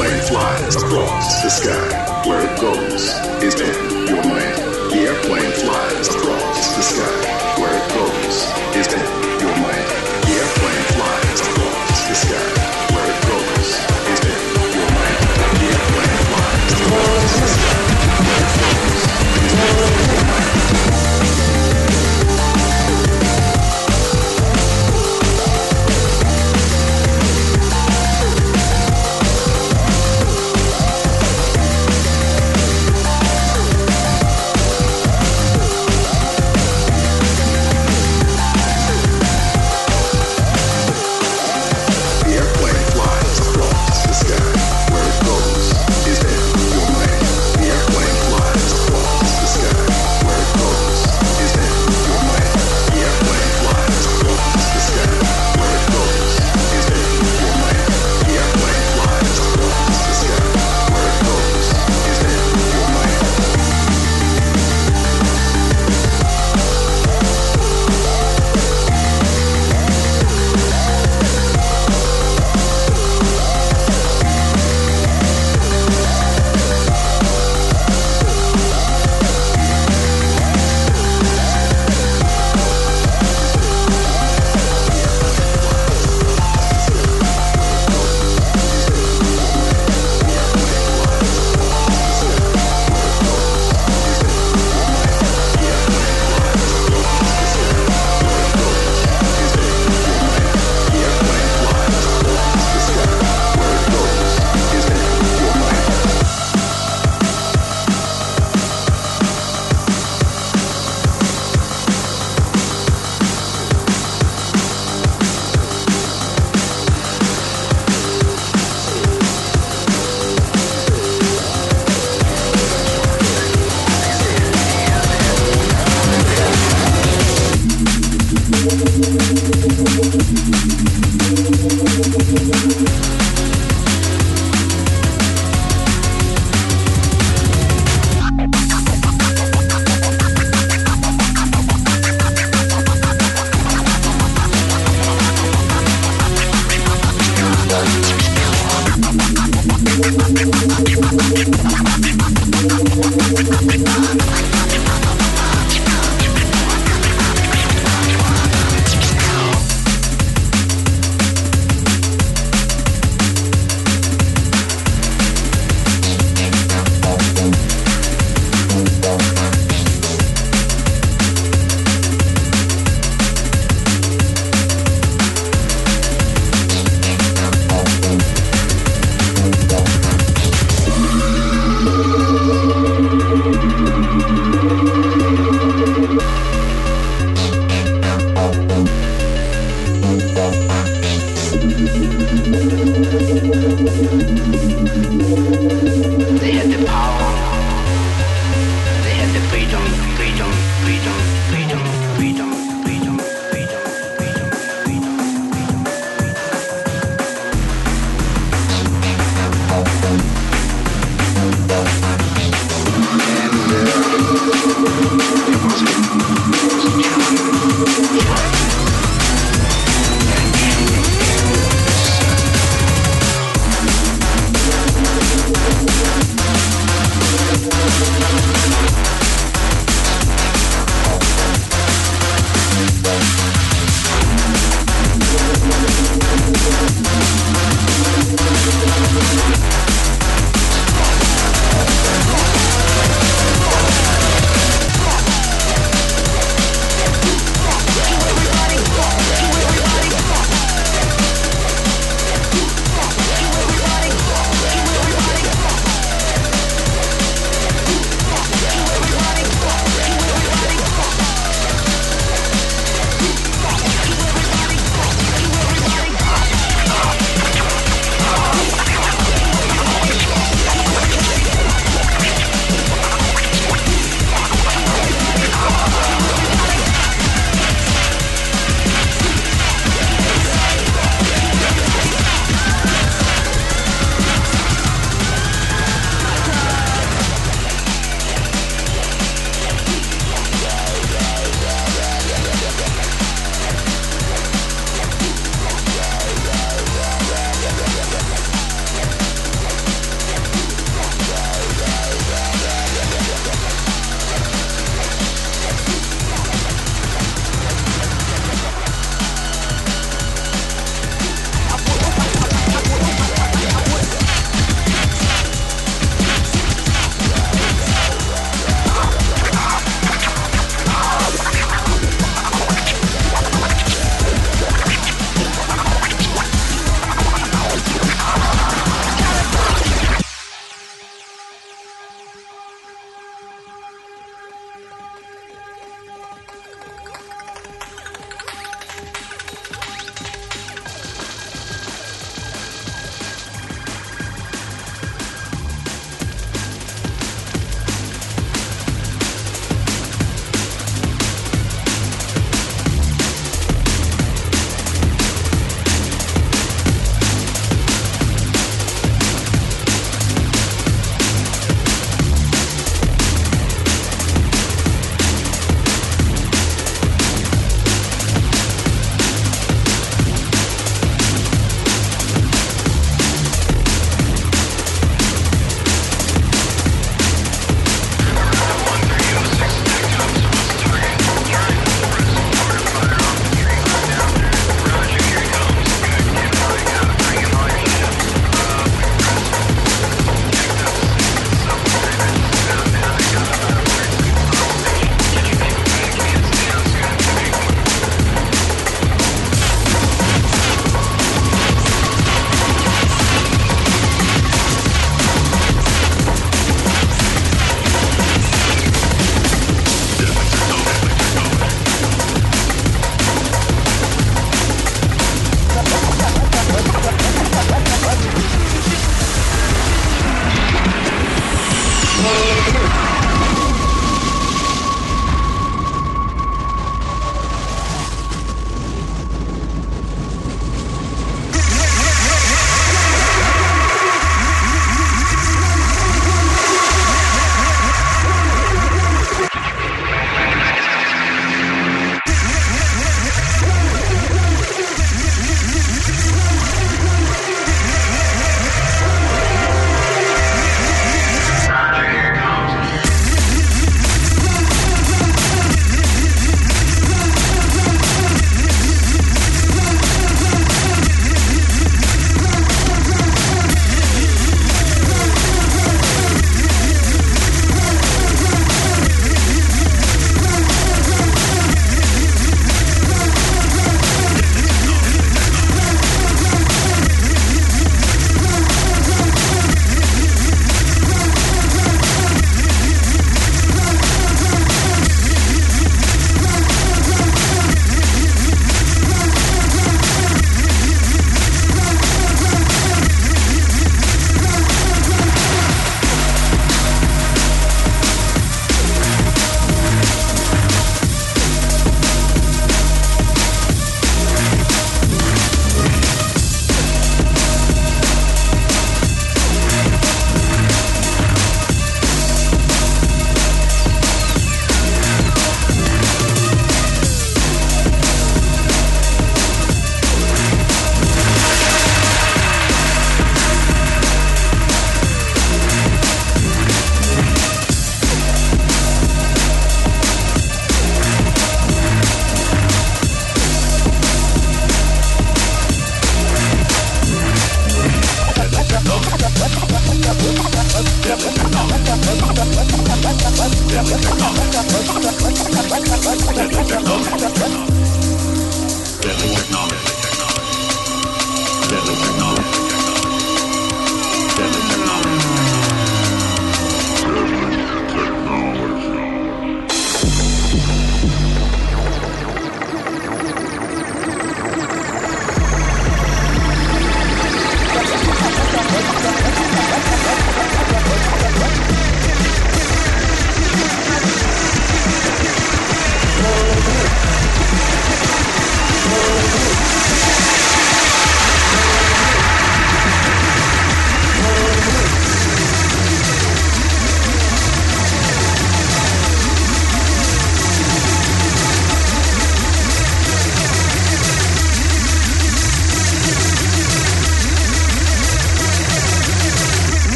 plane flies across the sky. Where it goes is in your mind. The airplane flies across the sky. Where it goes is in your mind.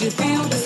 you feel